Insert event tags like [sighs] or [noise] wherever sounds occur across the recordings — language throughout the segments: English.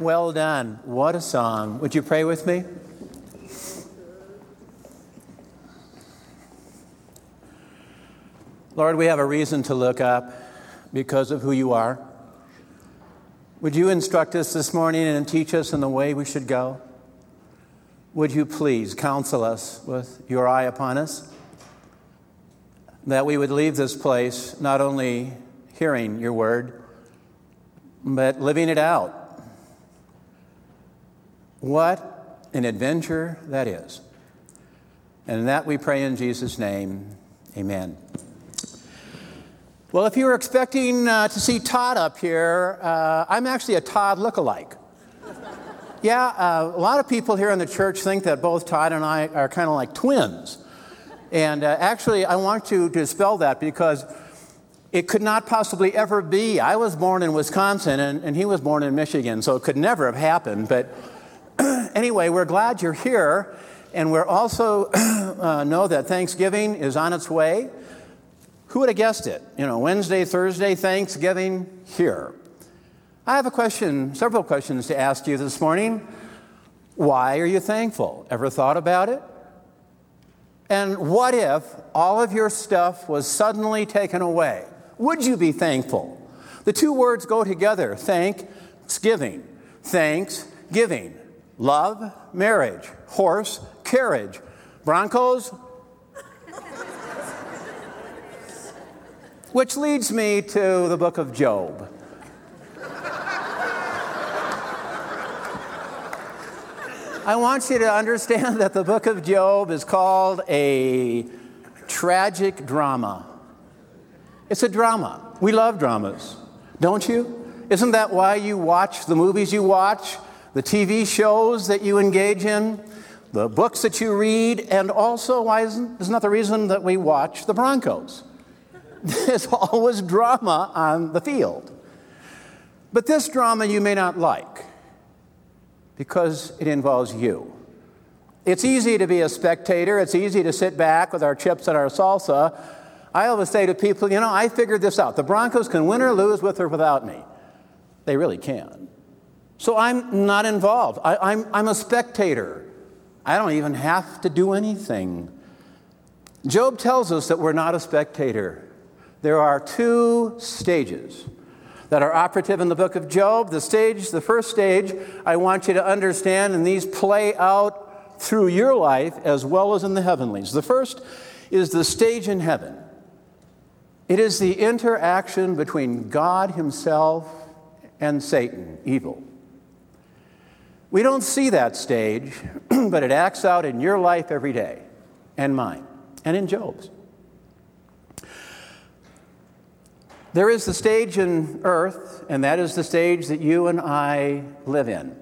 Well done. What a song. Would you pray with me? Lord, we have a reason to look up because of who you are. Would you instruct us this morning and teach us in the way we should go? Would you please counsel us with your eye upon us? That we would leave this place not only hearing your word, but living it out what an adventure that is. And that we pray in Jesus' name. Amen. Well, if you were expecting uh, to see Todd up here, uh, I'm actually a Todd look-alike. [laughs] yeah, uh, a lot of people here in the church think that both Todd and I are kind of like twins. And uh, actually, I want to dispel that because it could not possibly ever be. I was born in Wisconsin and, and he was born in Michigan, so it could never have happened. But [clears throat] anyway, we're glad you're here, and we're also [clears throat] uh, know that Thanksgiving is on its way. Who would have guessed it? You know, Wednesday, Thursday, Thanksgiving here. I have a question, several questions to ask you this morning. Why are you thankful? Ever thought about it? And what if all of your stuff was suddenly taken away? Would you be thankful? The two words go together thanksgiving. Thanksgiving. Love, marriage. Horse, carriage. Broncos. Which leads me to the book of Job. I want you to understand that the book of Job is called a tragic drama. It's a drama. We love dramas, don't you? Isn't that why you watch the movies you watch? The TV shows that you engage in, the books that you read, and also, why isn't, isn't that the reason that we watch the Broncos? [laughs] There's always drama on the field. But this drama you may not like because it involves you. It's easy to be a spectator, it's easy to sit back with our chips and our salsa. I always say to people, you know, I figured this out. The Broncos can win or lose with or without me. They really can. So I'm not involved. I, I'm, I'm a spectator. I don't even have to do anything. Job tells us that we're not a spectator. There are two stages that are operative in the book of Job. The stage, the first stage, I want you to understand, and these play out through your life as well as in the heavenlies. The first is the stage in heaven. It is the interaction between God Himself and Satan, evil. We don't see that stage, [clears throat] but it acts out in your life every day, and mine, and in Job's. There is the stage in earth, and that is the stage that you and I live in.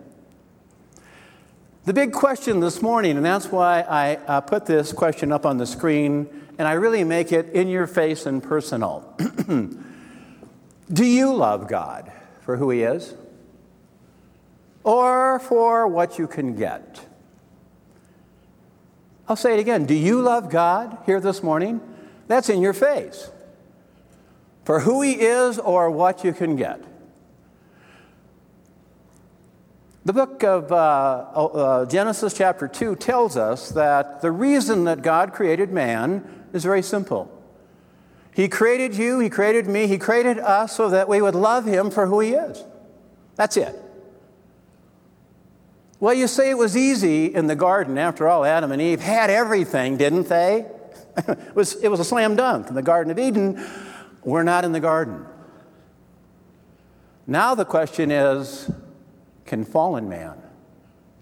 The big question this morning, and that's why I uh, put this question up on the screen, and I really make it in your face and personal. [clears throat] Do you love God for who He is? Or for what you can get. I'll say it again. Do you love God here this morning? That's in your face. For who He is or what you can get. The book of uh, uh, Genesis, chapter 2, tells us that the reason that God created man is very simple. He created you, He created me, He created us so that we would love Him for who He is. That's it. Well, you say it was easy in the garden. After all, Adam and Eve had everything, didn't they? [laughs] it, was, it was a slam dunk in the Garden of Eden. We're not in the garden. Now the question is can fallen man,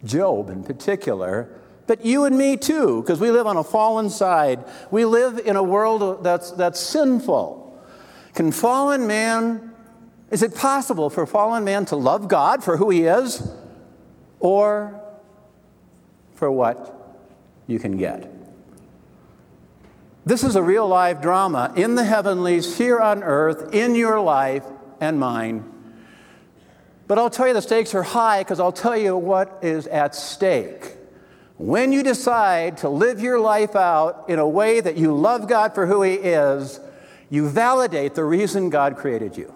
Job in particular, but you and me too, because we live on a fallen side, we live in a world that's, that's sinful. Can fallen man, is it possible for fallen man to love God for who he is? Or for what you can get. This is a real life drama in the heavenlies, here on earth, in your life and mine. But I'll tell you the stakes are high because I'll tell you what is at stake. When you decide to live your life out in a way that you love God for who He is, you validate the reason God created you.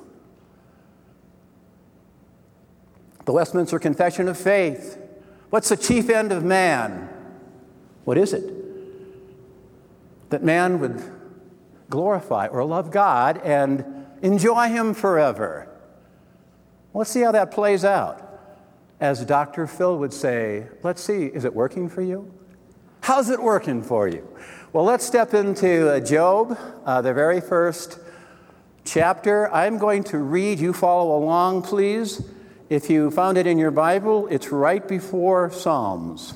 The Westminster Confession of Faith. What's the chief end of man? What is it? That man would glorify or love God and enjoy Him forever. Let's see how that plays out. As Dr. Phil would say, let's see, is it working for you? How's it working for you? Well, let's step into uh, Job, uh, the very first chapter. I'm going to read. You follow along, please. If you found it in your Bible, it's right before Psalms.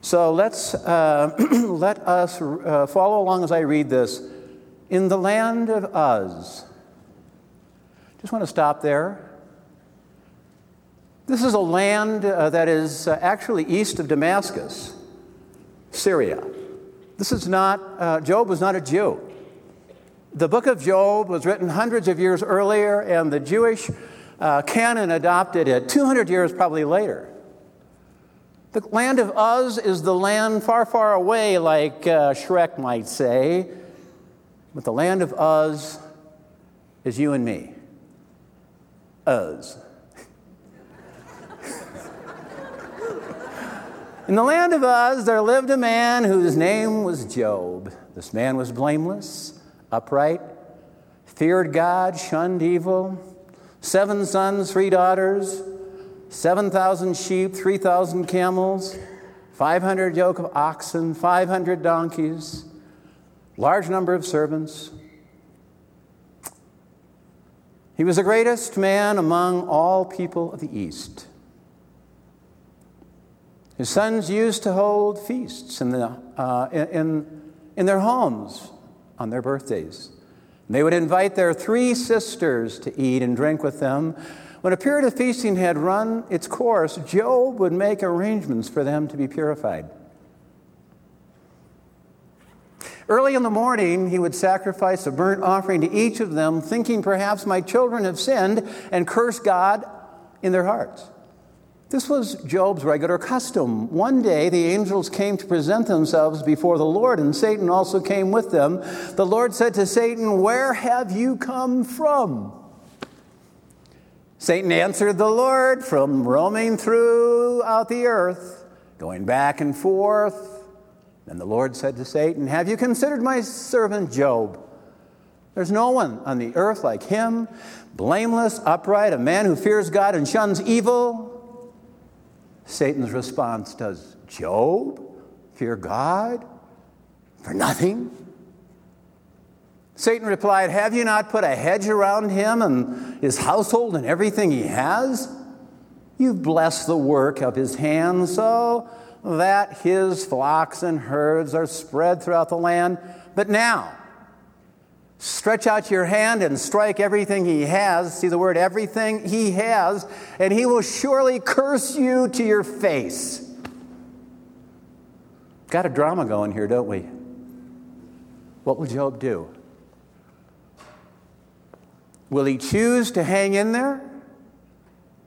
So let's uh, [clears throat] let us uh, follow along as I read this. In the land of Uz. Just want to stop there. This is a land uh, that is uh, actually east of Damascus, Syria. This is not, uh, Job was not a Jew. The book of Job was written hundreds of years earlier, and the Jewish uh, canon adopted it 200 years probably later. The land of Uz is the land far, far away, like uh, Shrek might say, but the land of Uz is you and me. Uz. [laughs] In the land of Uz, there lived a man whose name was Job. This man was blameless, upright, feared God, shunned evil, seven sons, three daughters, 7,000 sheep, 3,000 camels, 500 yoke of oxen, 500 donkeys, large number of servants. He was the greatest man among all people of the East. His sons used to hold feasts in, the, uh, in, in their homes on their birthdays. They would invite their three sisters to eat and drink with them. When a period of feasting had run its course, Job would make arrangements for them to be purified. Early in the morning, he would sacrifice a burnt offering to each of them, thinking perhaps my children have sinned and cursed God in their hearts. This was Job's regular custom. One day, the angels came to present themselves before the Lord, and Satan also came with them. The Lord said to Satan, Where have you come from? Satan answered the Lord, From roaming throughout the earth, going back and forth. Then the Lord said to Satan, Have you considered my servant Job? There's no one on the earth like him, blameless, upright, a man who fears God and shuns evil. Satan's response does Job fear God for nothing? Satan replied, Have you not put a hedge around him and his household and everything he has? You've blessed the work of his hands so that his flocks and herds are spread throughout the land. But now, Stretch out your hand and strike everything he has. See the word everything he has, and he will surely curse you to your face. Got a drama going here, don't we? What will Job do? Will he choose to hang in there?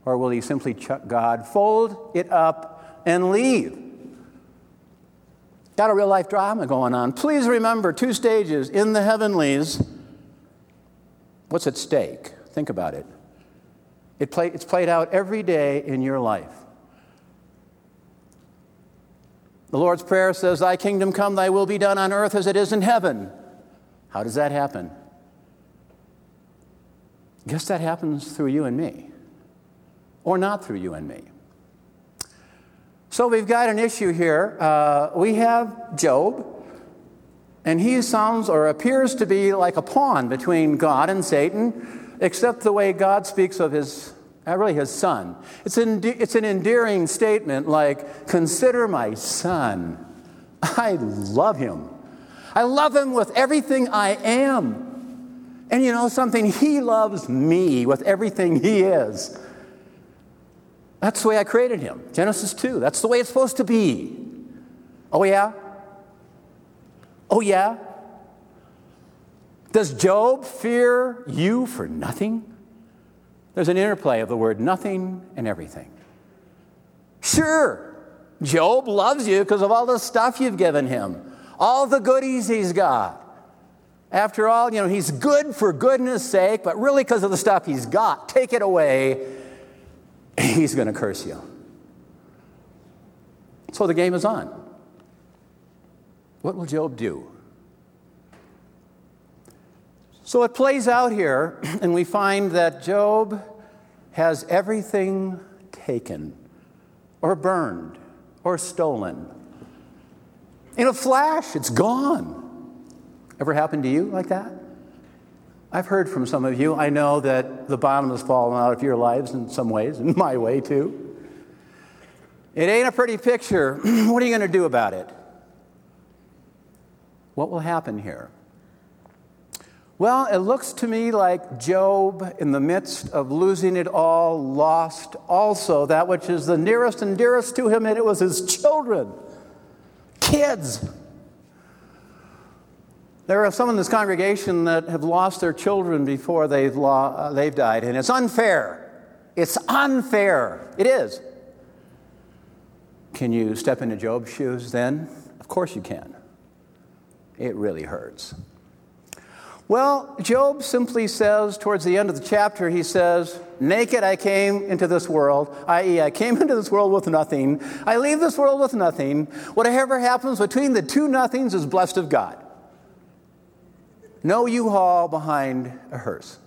Or will he simply chuck God, fold it up, and leave? Got a real life drama going on. Please remember two stages in the heavenlies. What's at stake? Think about it. it play, it's played out every day in your life. The Lord's Prayer says, Thy kingdom come, thy will be done on earth as it is in heaven. How does that happen? Guess that happens through you and me, or not through you and me. So we've got an issue here. Uh, we have Job, and he sounds or appears to be like a pawn between God and Satan, except the way God speaks of his, uh, really his son. It's an, it's an endearing statement like, Consider my son. [laughs] I love him. I love him with everything I am. And you know something? He loves me with everything he is. That's the way I created him. Genesis 2. That's the way it's supposed to be. Oh, yeah? Oh, yeah? Does Job fear you for nothing? There's an interplay of the word nothing and everything. Sure, Job loves you because of all the stuff you've given him, all the goodies he's got. After all, you know, he's good for goodness sake, but really because of the stuff he's got. Take it away he's going to curse you. So the game is on. What will Job do? So it plays out here, [clears throat] and we find that Job has everything taken, or burned, or stolen. In a flash, it's gone. Ever happened to you like that? I've heard from some of you. I know that the bottom has fallen out of your lives in some ways, in [laughs] my way too. It ain't a pretty picture. [clears throat] what are you going to do about it? What will happen here? Well, it looks to me like Job, in the midst of losing it all, lost also that which is the nearest and dearest to him, and it was his children, kids. There are some in this congregation that have lost their children before they've, lo- uh, they've died, and it's unfair. It's unfair. It is. Can you step into Job's shoes then? Of course you can. It really hurts. Well, Job simply says towards the end of the chapter, he says, Naked I came into this world, i.e., I came [laughs] into this world with nothing. I leave this world with nothing. Whatever happens between the two nothings is blessed of God. No U haul behind a hearse.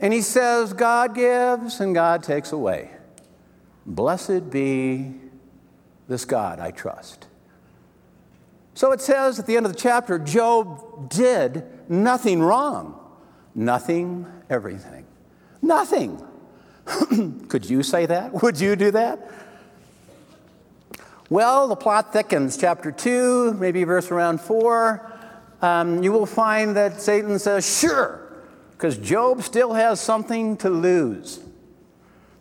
And he says, God gives and God takes away. Blessed be this God I trust. So it says at the end of the chapter Job did nothing wrong. Nothing, everything. Nothing. [clears throat] Could you say that? [laughs] Would you do that? Well, the plot thickens. Chapter 2, maybe verse around 4, um, you will find that Satan says, Sure, because Job still has something to lose.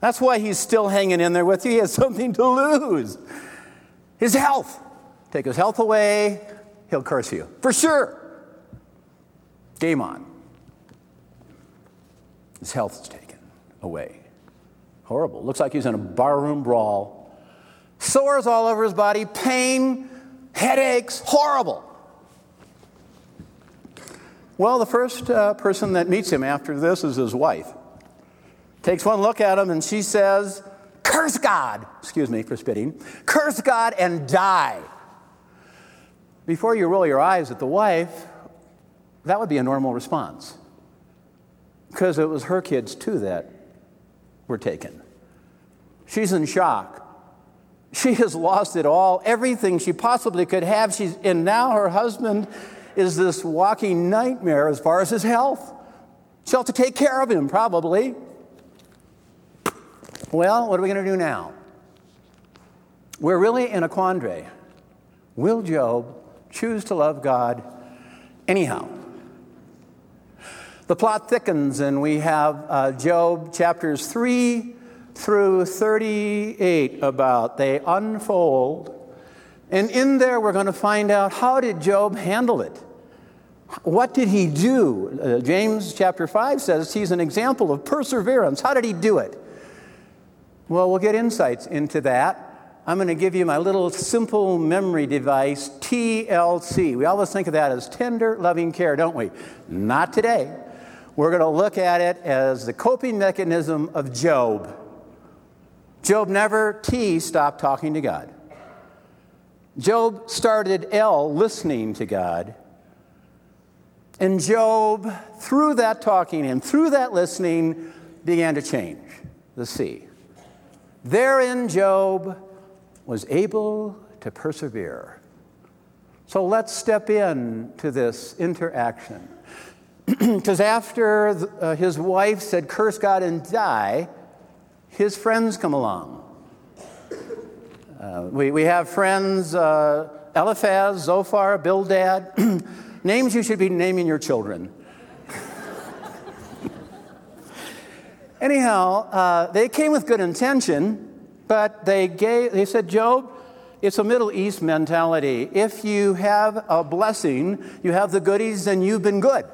That's why he's still hanging in there with you. He has something to lose his health. Take his health away, he'll curse you. For sure. Game on. His health is taken away. Horrible. Looks like he's in a barroom brawl. Sores all over his body, pain, headaches, horrible. Well, the first uh, person that meets him after this is his wife. Takes one look at him and she says, Curse God, excuse me for spitting, curse God and die before you roll your eyes at the wife, that would be a normal response. Because it was her kids, too, that were taken. She's in shock. She has lost it all, everything she possibly could have. She's, and now her husband is this walking nightmare as far as his health. She'll have to take care of him, probably. Well, what are we going to do now? We're really in a quandary. Will Job choose to love God anyhow. The plot thickens, and we have uh, Job chapters 3 through 38 about. They unfold. And in there, we're going to find out how did Job handle it? What did he do? Uh, James chapter 5 says he's an example of perseverance. How did he do it? Well, we'll get insights into that I'm going to give you my little simple memory device, TLC. We always think of that as tender, loving care, don't we? Not today. We're going to look at it as the coping mechanism of Job. Job never, T, stopped talking to God. Job started L, listening to God. And Job, through that talking and through that listening, began to change, the C. Therein, Job was able to persevere. So let's step in to this interaction. [clears throat] Because after uh, his wife said, Curse God and die, his friends come along. Uh, we, we have friends uh, Eliphaz, Zophar, Bildad, [clears throat] names you should be naming your children. [laughs] Anyhow, uh, they came with good intention. But they, gave, they said, Job, it's a Middle East mentality. If you have a blessing, you have the goodies, then you've been good.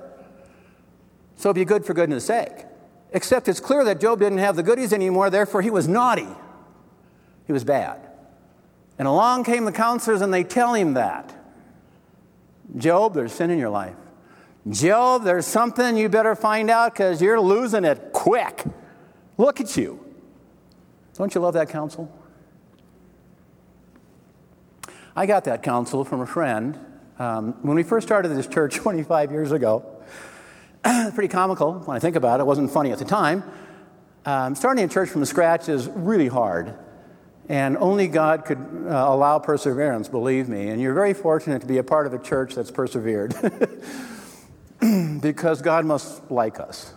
So be good for goodness sake. Except it's clear that Job didn't have the goodies anymore, therefore he was naughty. He was bad. And along came the counselors and they tell him that. Job, there's sin in your life. Job, there's something you better find out because you're losing it quick. Look at you. Don't you love that counsel? I got that counsel from a friend um, when we first started this church [laughs] 25 years ago. [clears throat] pretty comical when I think about it. It wasn't funny at the time. Um, starting a church from scratch is really hard, and only God could uh, allow perseverance, believe me. And you're very fortunate to be a part of a church that's persevered [laughs] because God must like us.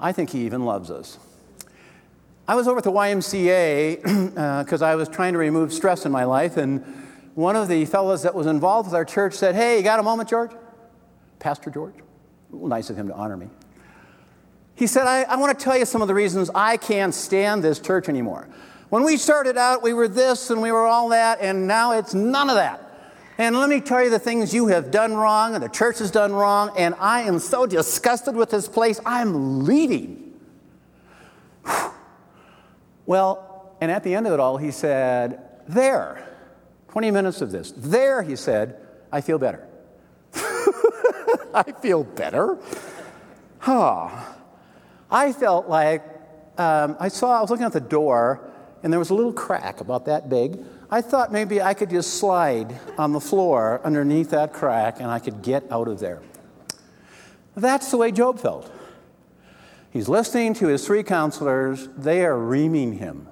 I think He even loves us. I was over at the YMCA because [clears throat] uh, I was trying to remove stress in my life, and one of the fellows that was involved with our church said, Hey, you got a moment, George? Pastor George? Nice of him to honor me. He said, I, I want to tell you some of the reasons I can't stand this church anymore. When we started out, we were this and we were all that, and now it's none of that. And let me tell you the things you have done wrong and the church has done wrong, and I am so disgusted with this place, I'm leaving. Well, and at the end of it all, he said, There, 20 minutes of this. There, he said, I feel better. [laughs] I feel better? Huh. I felt like um, I saw, I was looking at the door, and there was a little crack about that big. I thought maybe I could just slide on the floor underneath that crack and I could get out of there. That's the way Job felt. He's listening to his three counselors, they are reaming him.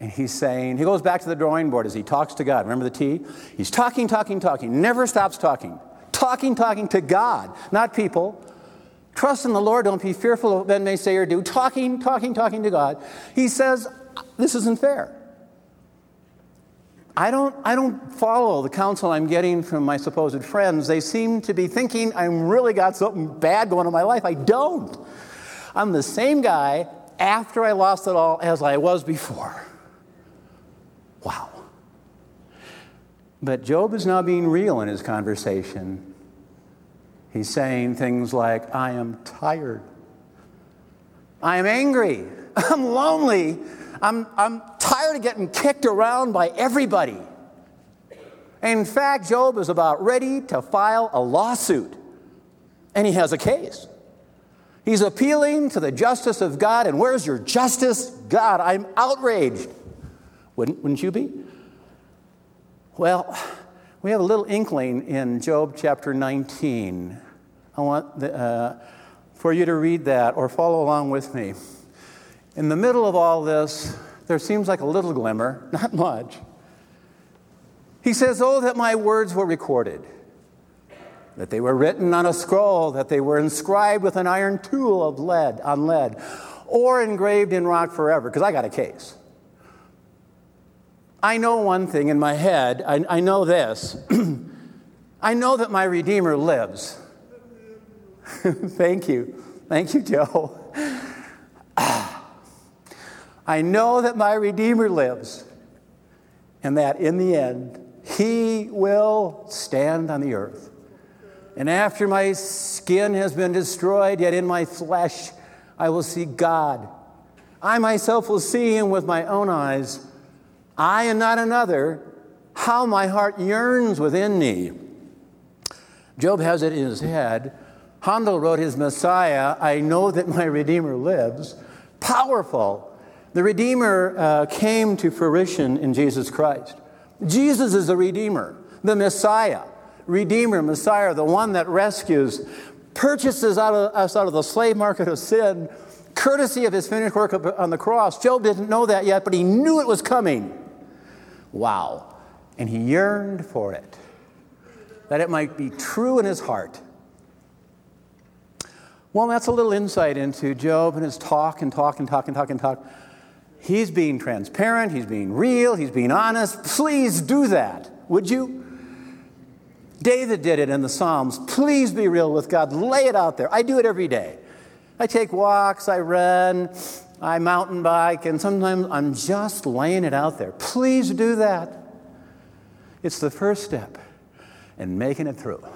And he's saying, he goes back to the drawing board as he talks to God. Remember the T? He's talking, talking, talking, never stops talking. Talking, talking to God, not people. Trust in the Lord, don't be fearful of what men may say or do. Talking, talking, talking to God. He says, This isn't fair. I don't, I don't follow the counsel I'm getting from my supposed friends. They seem to be thinking I'm really got something bad going on in my life. I don't. I'm the same guy after I lost it all as I was before. Wow. But Job is now being real in his conversation. He's saying things like, I am tired. I am angry. [laughs] I'm lonely. I'm, I'm tired of getting kicked around by everybody. in fact, Job is about ready to file a lawsuit, and he has a case. He's appealing to the justice of God, and where's your justice? God, I'm outraged. Wouldn't, wouldn't you be? Well, we have a little inkling in Job chapter 19. I want the, uh, for you to read that or follow along with me. In the middle of all this, there seems like a little glimmer, [laughs] not much. He says, Oh, that my words were recorded, that they were written on a scroll, that they were inscribed with an iron tool of lead, on lead, or engraved in rock forever, because I got a case. I know one thing in my head. I, I know this. [clears throat] I know that my Redeemer lives. [laughs] Thank you. Thank you, Joe. [sighs] I know that my Redeemer lives and that in the end, he will stand on the earth. And after my skin has been destroyed, yet in my flesh I will see God. I myself will see him with my own eyes I and not another, how my heart yearns within me. Job has it in his head. Handel wrote his Messiah, I know that my Redeemer lives. Powerful. The Redeemer uh, came to fruition in Jesus Christ. Jesus is the Redeemer, the Messiah. Redeemer, Messiah, the one that rescues, purchases out of, us out of the slave market of sin, courtesy of his finished work on the cross. Job didn't know that yet, but he knew it was coming. Wow. And he yearned for it, that it might be true in his heart. Well, that's a little insight into Job and his talk and talk and talk and talk and talk. He's being transparent, he's being real, he's being honest. Please do that, would you? David did it in the Psalms. Please be real with God. Lay it out there. I do it every day. I take walks, I run, I mountain bike, and sometimes I'm just laying it out there. Please do that. It's the first step in making it through.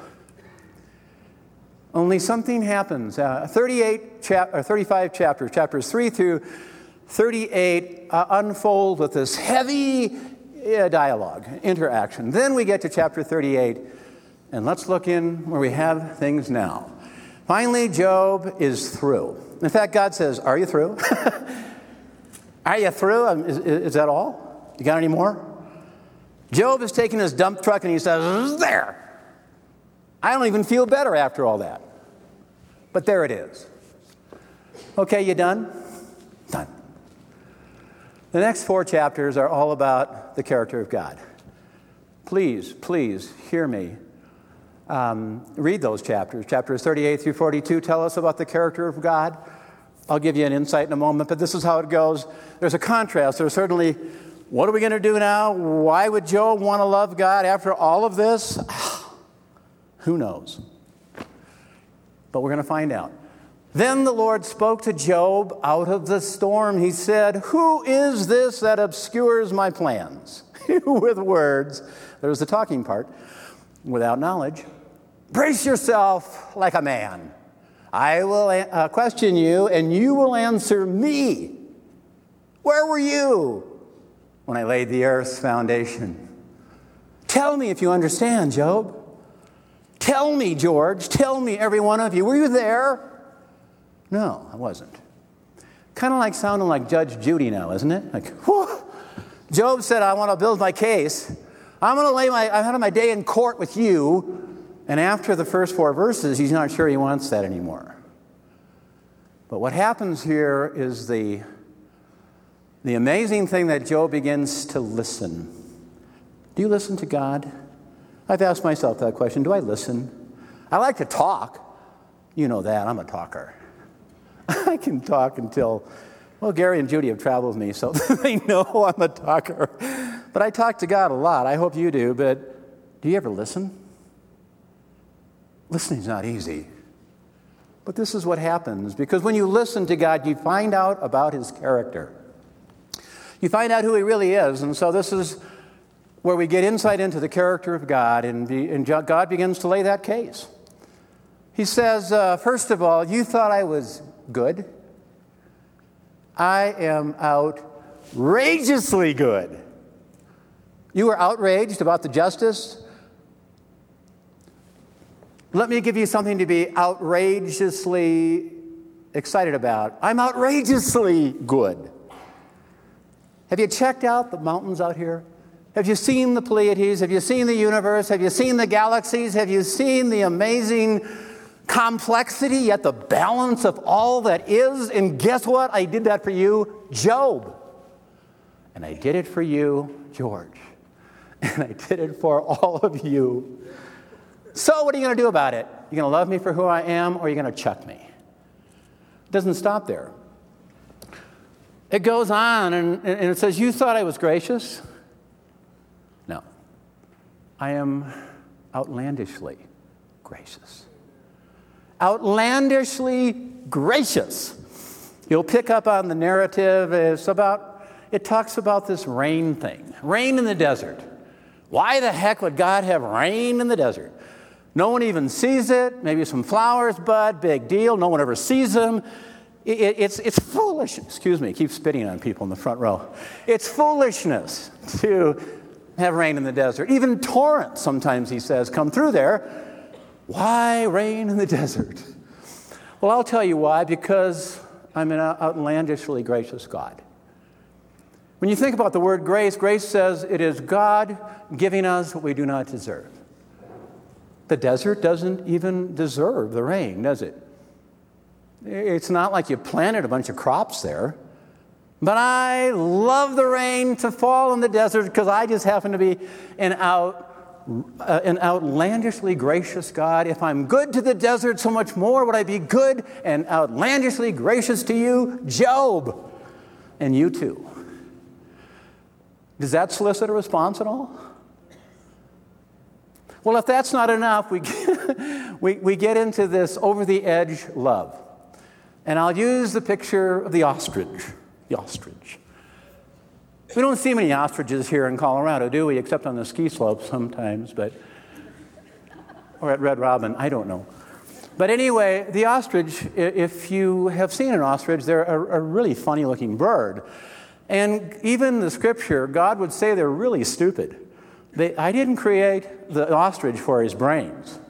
Only something happens. Uh, 38 chap- or 35 chapters, chapters 3 through 38, uh, unfold with this heavy uh, dialogue, interaction. Then we get to chapter 38, and let's look in where we have things now. Finally, Job is through. In fact, God says, Are you through? [laughs] Are you through? Um, is, is that all? You got any more? Job is taking his dump truck and he says, There. I don't even feel better after all that. But there it is. Okay, you done? Done. The next four chapters are all about the character of God. Please, please hear me. Um, read those chapters. Chapters 38 through 42 tell us about the character of God. I'll give you an insight in a moment, but this is how it goes. There's a contrast. There's certainly, what are we going to do now? Why would Job want to love God after all of this? [sighs] Who knows? But we're going to find out. Then the Lord spoke to Job out of the storm. He said, Who is this that obscures my plans? [laughs] With words, there's the talking part, without knowledge. Brace yourself like a man. I will uh, question you, and you will answer me. Where were you when I laid the earth's foundation? Tell me if you understand, Job. Tell me, George. Tell me, every one of you. Were you there? No, I wasn't. Kind of like sounding like Judge Judy now, isn't it? Like. [laughs] Job said, I want to build my case. I'm going to lay my, I'm having my day in court with you. And after the first four verses, he's not sure he wants that anymore. But what happens here is the, the amazing thing that Job begins to listen. Do you listen to God? I've asked myself that question Do I listen? I like to talk. You know that. I'm a talker. [laughs] I can talk until, well, Gary and Judy have traveled with me, so [laughs] they know I'm a talker. But I talk to God a lot. I hope you do. But do you ever listen? Listening's not easy. But this is what happens because when you listen to God, you find out about his character. You find out who he really is. And so this is where we get insight into the character of God, and, be, and God begins to lay that case. He says, uh, first of all, you thought I was good. I am outrageously good. You were outraged about the justice. Let me give you something to be outrageously excited about. I'm outrageously good. Have you checked out the mountains out here? Have you seen the Pleiades? Have you seen the universe? Have you seen the galaxies? Have you seen the amazing complexity, yet the balance of all that is? And guess what? I did that for you, Job. And I did it for you, George. [laughs] And I did it for all of you. So, what are you going to do about it? You're going to love me for who I am, or you're you going to chuck me? It doesn't stop there. It goes on and, and it says, You thought I was gracious? No. I am outlandishly gracious. Outlandishly gracious. You'll pick up on the narrative. It's about, it talks about this rain thing rain in the desert. Why the heck would God have rain in the desert? No one even sees it. Maybe some flowers bud, big deal. No one ever sees them. It, it, it's, it's foolish. Excuse me, keep spitting on people in the front row. It's foolishness to have rain in the desert. Even torrents, sometimes he says, come through there. Why rain in the [laughs] desert? Well, I'll tell you why because I'm an outlandishly gracious God. When you think about the word grace, grace says it is God giving us what we do not deserve. The desert doesn't even deserve the rain, does it? It's not like you planted a bunch of crops there. But I love the rain to fall in the desert because I just happen to be an, out, uh, an outlandishly gracious God. If I'm good to the desert, so much more would I be good and outlandishly gracious to you, Job, and you too. Does that solicit a response at all? Well, if that's not enough, we get, [laughs] we, we get into this over the edge love. And I'll use the picture of the ostrich the ostrich. We don't see many ostriches here in Colorado, do we? Except on the ski slopes sometimes, but or at Red Robin, I don't know. But anyway, the ostrich, if you have seen an ostrich, they're a, a really funny looking bird. And even the scripture, God would say they're really stupid. They, I didn't create the ostrich for his brains.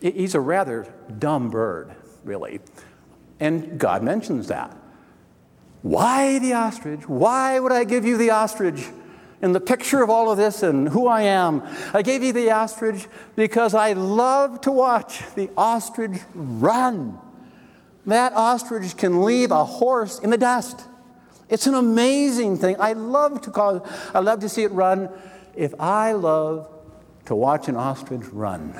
He's a rather dumb bird, really. And God mentions that. Why the ostrich? Why would I give you the ostrich? And the picture of all of this and who I am. I gave you the ostrich because I love to watch the ostrich run. That ostrich can leave a horse in the dust. It's an amazing thing. I love to call I love to see it run. If I love to watch an ostrich run,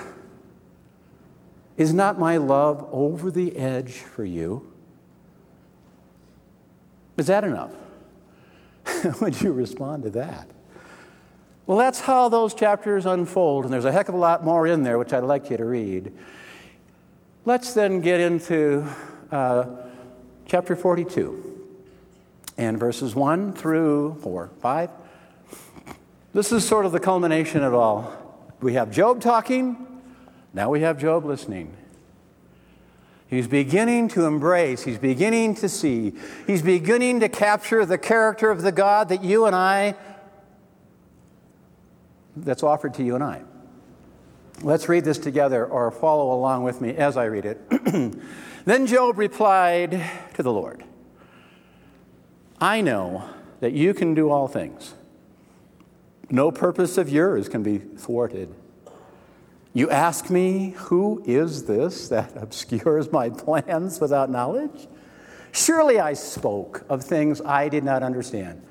is not my love over the edge for you? Is that enough? [laughs] Would you respond to that? Well, that's how those chapters unfold, and there's a heck of a lot more in there, which I'd like you to read. Let's then get into uh, chapter 42 and verses 1 through 4, 5. This is sort of the culmination of all. We have Job talking, now we have Job listening. He's beginning to embrace, he's beginning to see, he's beginning to capture the character of the God that you and I, that's offered to you and I. Let's read this together or follow along with me as I read it. [clears throat] then Job replied to the Lord I know that you can do all things. No purpose of yours can be thwarted. You ask me, who is this that [laughs] obscures my plans without knowledge? Surely I spoke of things I did not understand.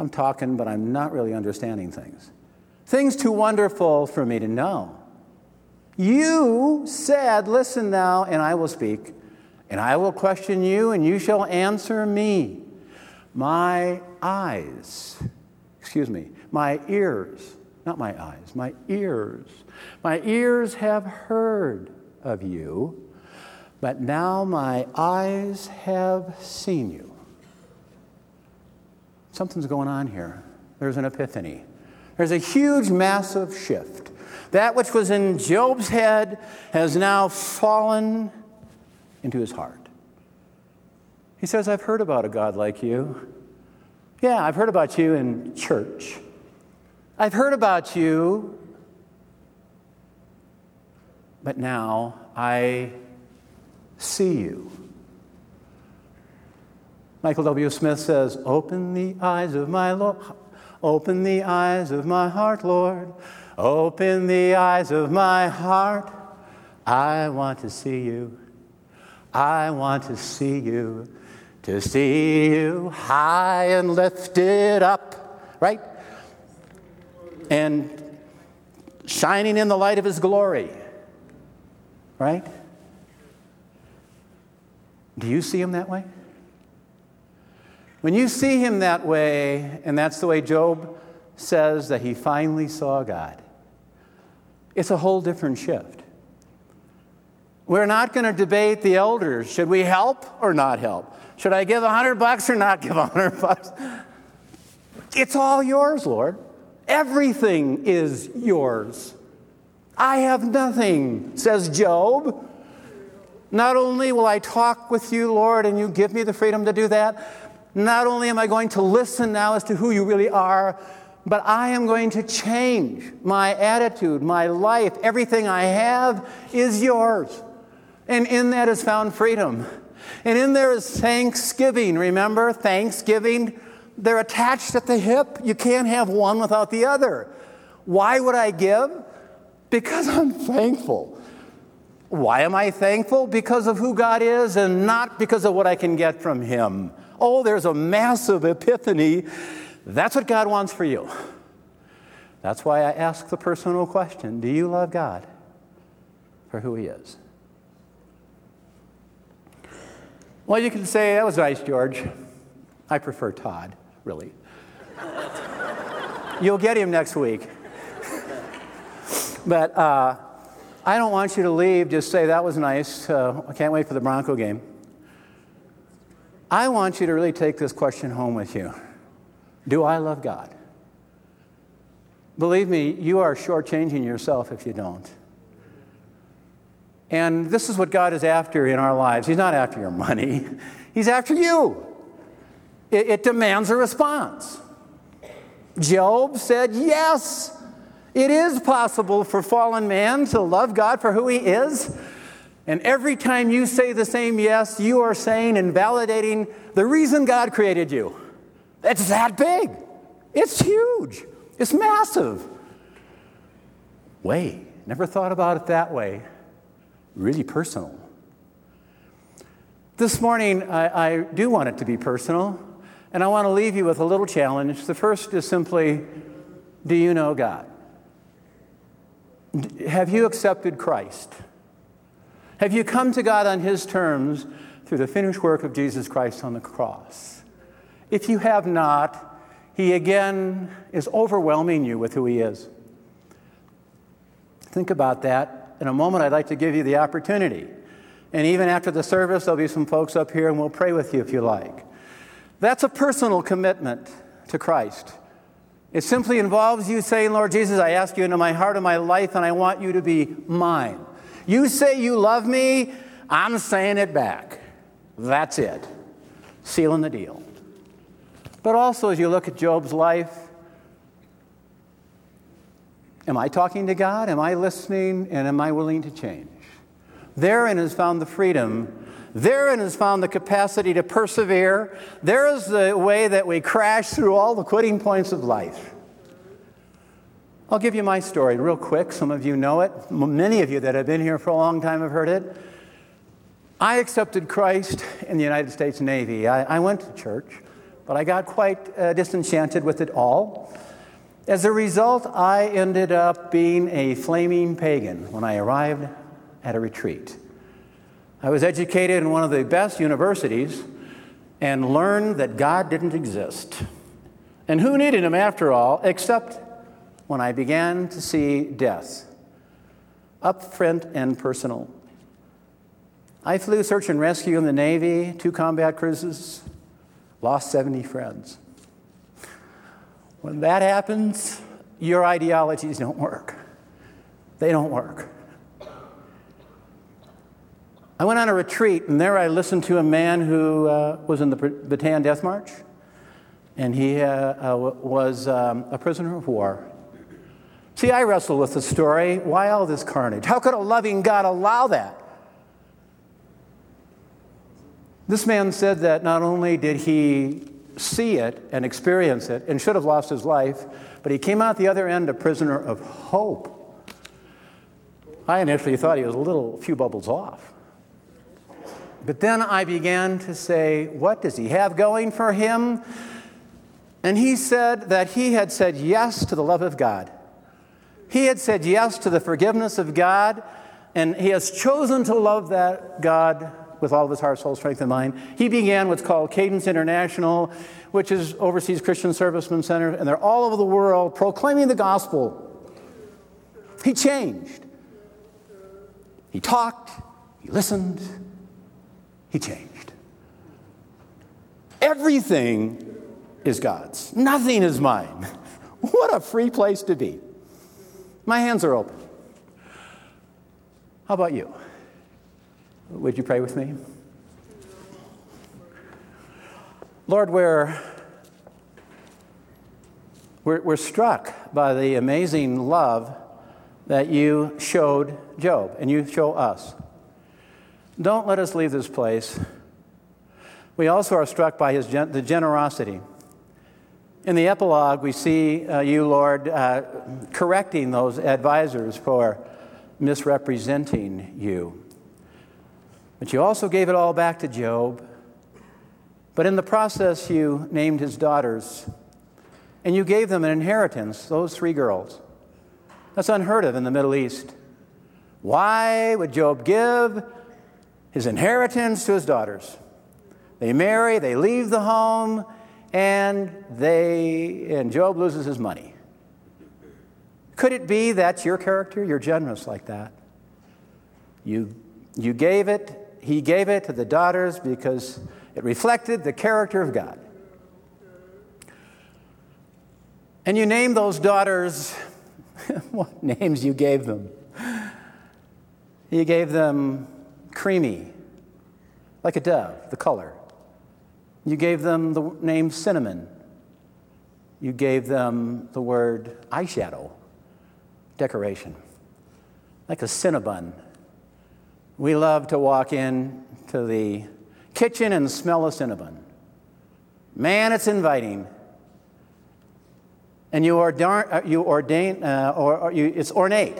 I'm talking, but I'm not really understanding things. Things too wonderful for me to know. You said, Listen now, and I will speak, and I will question you, and you shall answer me. My eyes, excuse me, my ears, not my eyes, my ears my ears have heard of you, but now my eyes have seen you. Something's going on here. There's an epiphany. There's a huge, massive shift. That which was in Job's head has now fallen into his heart. He says, I've heard about a God like you. Yeah, I've heard about you in church. I've heard about you but now I see you. Michael W. Smith says, Open the eyes of my Lord. Open the eyes of my heart, Lord. Open the eyes of my heart. I want to see you. I want to see you. To see you high and lifted up, right? And shining in the light of his glory. Right? Do you see him that way? When you see him that way, and that's the way Job says that he finally saw God, it's a whole different shift. We're not going to debate the elders. Should we help or not help? Should I give a hundred bucks or not give a hundred bucks? It's all yours, Lord. Everything is yours. I have nothing, says Job. Not only will I talk with you, Lord, and you give me the freedom to do that, not only am I going to listen now as to who you really are, but I am going to change my attitude, my life. Everything I have is yours. And in that is found freedom. And in there is thanksgiving. Remember, thanksgiving, they're attached at the hip. You can't have one without the other. Why would I give? Because I'm thankful. Why am I thankful? Because of who God is and not because of what I can get from Him. Oh, there's a massive epiphany. That's what God wants for you. That's why I ask the personal question Do you love God for who He is? Well, you can say, That was nice, George. I prefer Todd, really. You'll get him next week. But uh, I don't want you to leave, just say, that was nice. Uh, I can't wait for the Bronco game. I want you to really take this question home with you Do I love God? Believe me, you are shortchanging yourself if you don't. And this is what God is after in our lives. He's not after your money, [laughs] He's after you. It, it demands a response. Job said, Yes, it is possible for fallen man to love God for who he is. And every time you say the same yes, you are saying and validating the reason God created you. It's that big. It's huge. It's massive. Way. Never thought about it that way. Really personal. This morning, I, I do want it to be personal, and I want to leave you with a little challenge. The first is simply Do you know God? Have you accepted Christ? Have you come to God on His terms through the finished work of Jesus Christ on the cross? If you have not, He again is overwhelming you with who He is. Think about that. In a moment, I'd like to give you the opportunity. And even after the service, there'll be some folks up here and we'll pray with you if you like. That's a personal commitment to Christ. It simply involves you saying, Lord Jesus, I ask you into my heart and my life, and I want you to be mine. You say you love me, I'm saying it back. That's it. Sealing the deal. But also, as you look at Job's life, am I talking to God? Am I listening? And am I willing to change? Therein is found the freedom. Therein is found the capacity to persevere. There is the way that we crash through all the quitting points of life. I'll give you my story real quick. Some of you know it. Many of you that have been here for a long time have heard it. I accepted Christ in the United States Navy. I, I went to church, but I got quite uh, disenchanted with it all. As a result, I ended up being a flaming pagan when I arrived at a retreat. I was educated in one of the best universities and learned that God didn't exist. And who needed him after all, except when I began to see death, up front and personal. I flew search and rescue in the Navy, two combat cruises, lost 70 friends. When that happens, your ideologies don't work. They don't work. I went on a retreat, and there I listened to a man who uh, was in the Bataan Death March, and he uh, uh, was um, a prisoner of war. See, I wrestle with the story. Why all this carnage? How could a loving God allow that? This man said that not only did he see it and experience it and should have lost his life, but he came out the other end a prisoner of hope. I initially thought he was a little few bubbles off. But then I began to say, what does he have going for him? And he said that he had said yes to the love of God. He had said yes to the forgiveness of God, and he has chosen to love that God with all of his heart, soul, strength, and mind. He began what's called Cadence International, which is overseas Christian Servicemen Center, and they're all over the world proclaiming the gospel. He changed. He talked, he listened, he changed. Everything is God's, nothing is mine. [laughs] What a free place to be. My hands are open. How about you? Would you pray with me? Lord, we're, we're, we're struck by the amazing love that you showed Job and you show us. Don't let us leave this place. We also are struck by his gen- the generosity in the epilogue, we see uh, you, Lord, uh, correcting those advisors for misrepresenting you. But you also gave it all back to Job. But in the process, you named his daughters and you gave them an inheritance, those three girls. That's unheard of in the Middle East. Why would Job give his inheritance to his daughters? They marry, they leave the home, and they and Job loses his money. Could it be that's your character? You're generous like that. You, you gave it, he gave it to the daughters because it reflected the character of God. And you name those daughters [laughs] what names you gave them. You gave them creamy, like a dove, the color. You gave them the name cinnamon. You gave them the word eyeshadow, decoration, like a cinnabon, We love to walk in to the kitchen and smell a cinnamon. Man, it's inviting. And you, ordain, uh, you ordain uh, or, or you, it's ornate.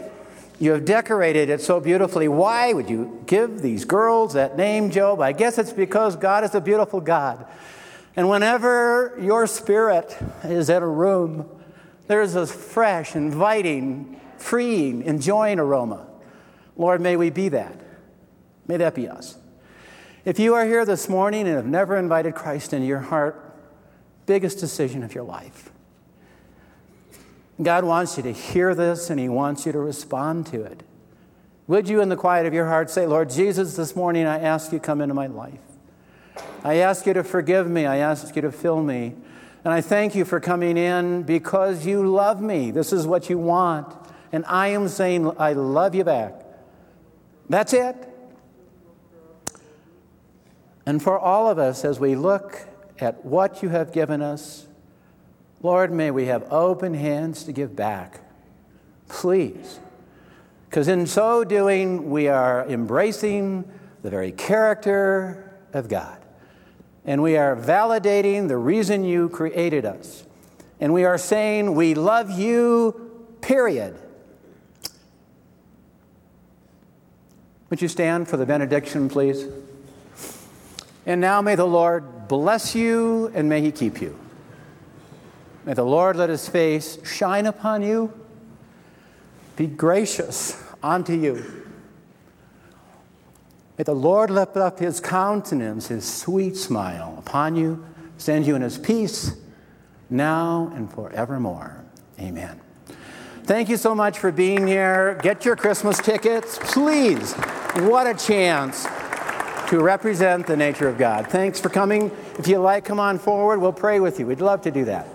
You have decorated it so beautifully. Why would you give these girls that name, Job? I guess it's because God is a beautiful God. And whenever your spirit is in a room, there's a fresh, inviting, freeing, enjoying aroma. Lord, may we be that. May that be us. If you are here this morning and have never invited Christ into your heart, biggest decision of your life. God wants you to hear this and He wants you to respond to it. Would you, in the quiet of your heart, say, Lord Jesus, this morning I ask you come into my life. I ask you to forgive me. I ask you to fill me. And I thank you for coming in because you love me. This is what you want. And I am saying, I love you back. That's it. And for all of us, as we look at what you have given us, Lord, may we have open hands to give back. Please. Because in so doing, we are embracing the very character of God. And we are validating the reason you created us. And we are saying, We love you, period. Would you stand for the benediction, please? And now may the Lord bless you and may he keep you. May the Lord let his face shine upon you, be gracious unto you. May the Lord lift up his countenance, his sweet smile upon you, send you in his peace, now and forevermore. Amen. Thank you so much for being here. Get your Christmas tickets, please. What a chance to represent the nature of God. Thanks for coming. If you like, come on forward. We'll pray with you. We'd love to do that.